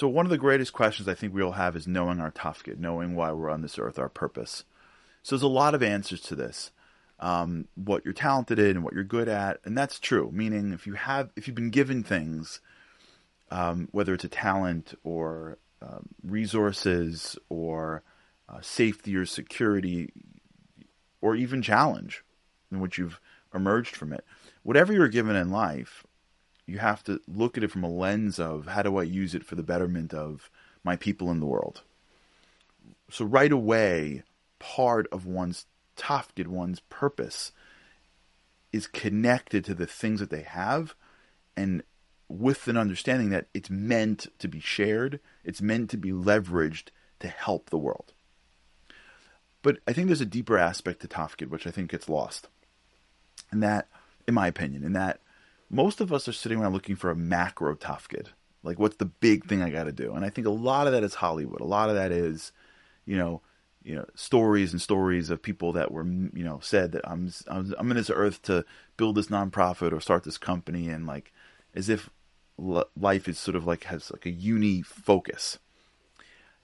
So one of the greatest questions I think we all have is knowing our tafkid, knowing why we're on this earth, our purpose. So there's a lot of answers to this. Um, what you're talented in and what you're good at, and that's true. Meaning, if you have, if you've been given things, um, whether it's a talent or um, resources or uh, safety or security, or even challenge in which you've emerged from it, whatever you're given in life, you have to look at it from a lens of how do I use it for the betterment of my people in the world. So right away, part of one's tafkid, one's purpose, is connected to the things that they have, and with an understanding that it's meant to be shared, it's meant to be leveraged to help the world. But I think there's a deeper aspect to tafkid, which I think gets lost, and that, in my opinion, in that most of us are sitting around looking for a macro tafkid. Like, what's the big thing I got to do? And I think a lot of that is Hollywood. A lot of that is, you know, you know, stories and stories of people that were, you know, said that I'm, I'm, I'm in this earth to build this nonprofit or start this company, and like, as if life is sort of like has like a uni focus.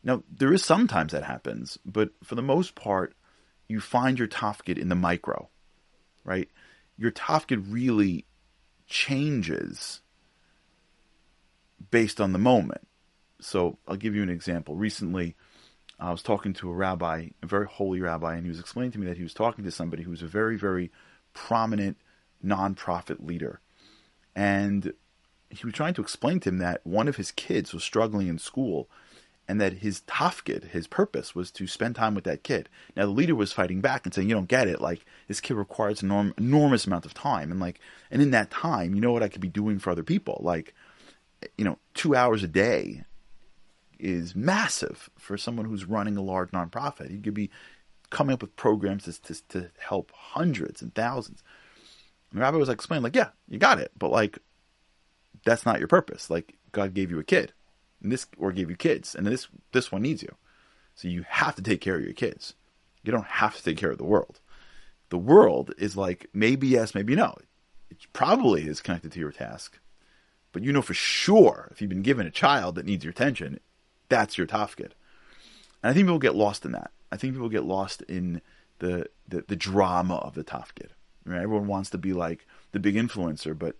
Now, there is sometimes that happens, but for the most part, you find your tafkid in the micro, right? Your tafkid really changes based on the moment. So I'll give you an example. Recently, I was talking to a rabbi, a very holy rabbi, and he was explaining to me that he was talking to somebody who was a very, very prominent nonprofit leader. And he was trying to explain to him that one of his kids was struggling in school and that his tafkid, his purpose, was to spend time with that kid. Now the leader was fighting back and saying, "You don't get it. Like this kid requires an enorm- enormous amount of time, and like, and in that time, you know what I could be doing for other people. Like, you know, two hours a day is massive for someone who's running a large nonprofit. He could be coming up with programs to to, to help hundreds and thousands." And the rabbi was like explaining, like, "Yeah, you got it, but like, that's not your purpose. Like, God gave you a kid." And this or gave you kids, and this this one needs you. So you have to take care of your kids. You don't have to take care of the world. The world is like maybe yes, maybe no. It probably is connected to your task, but you know for sure if you've been given a child that needs your attention, that's your tafkid. And I think people get lost in that. I think people get lost in the the, the drama of the tafkid. Right? Everyone wants to be like the big influencer, but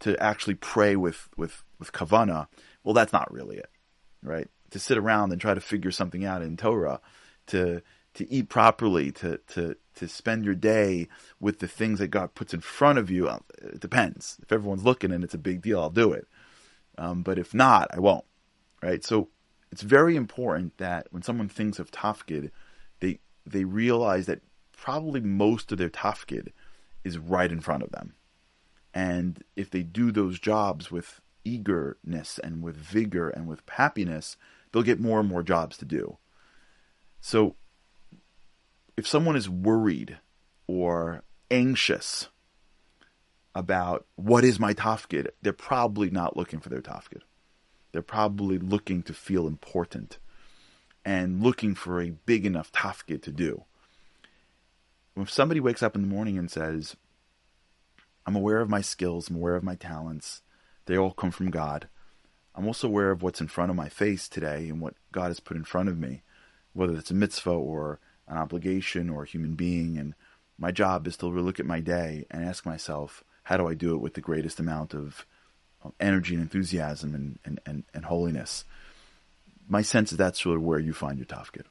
to actually pray with with with kavana well, that's not really it, right? To sit around and try to figure something out in Torah, to to eat properly, to to to spend your day with the things that God puts in front of you. Uh, it depends. If everyone's looking and it's a big deal, I'll do it. Um, but if not, I won't. Right. So it's very important that when someone thinks of tafkid, they they realize that probably most of their tafkid is right in front of them. And if they do those jobs with eagerness and with vigor and with happiness, they'll get more and more jobs to do. So if someone is worried or anxious about what is my tafkid, they're probably not looking for their tafkid. They're probably looking to feel important and looking for a big enough tafkid to do. If somebody wakes up in the morning and says, I'm aware of my skills, I'm aware of my talents, they all come from God. I'm also aware of what's in front of my face today and what God has put in front of me, whether it's a mitzvah or an obligation or a human being. And my job is to look at my day and ask myself, how do I do it with the greatest amount of energy and enthusiasm and, and, and, and holiness? My sense is that's of where you find your tafkid.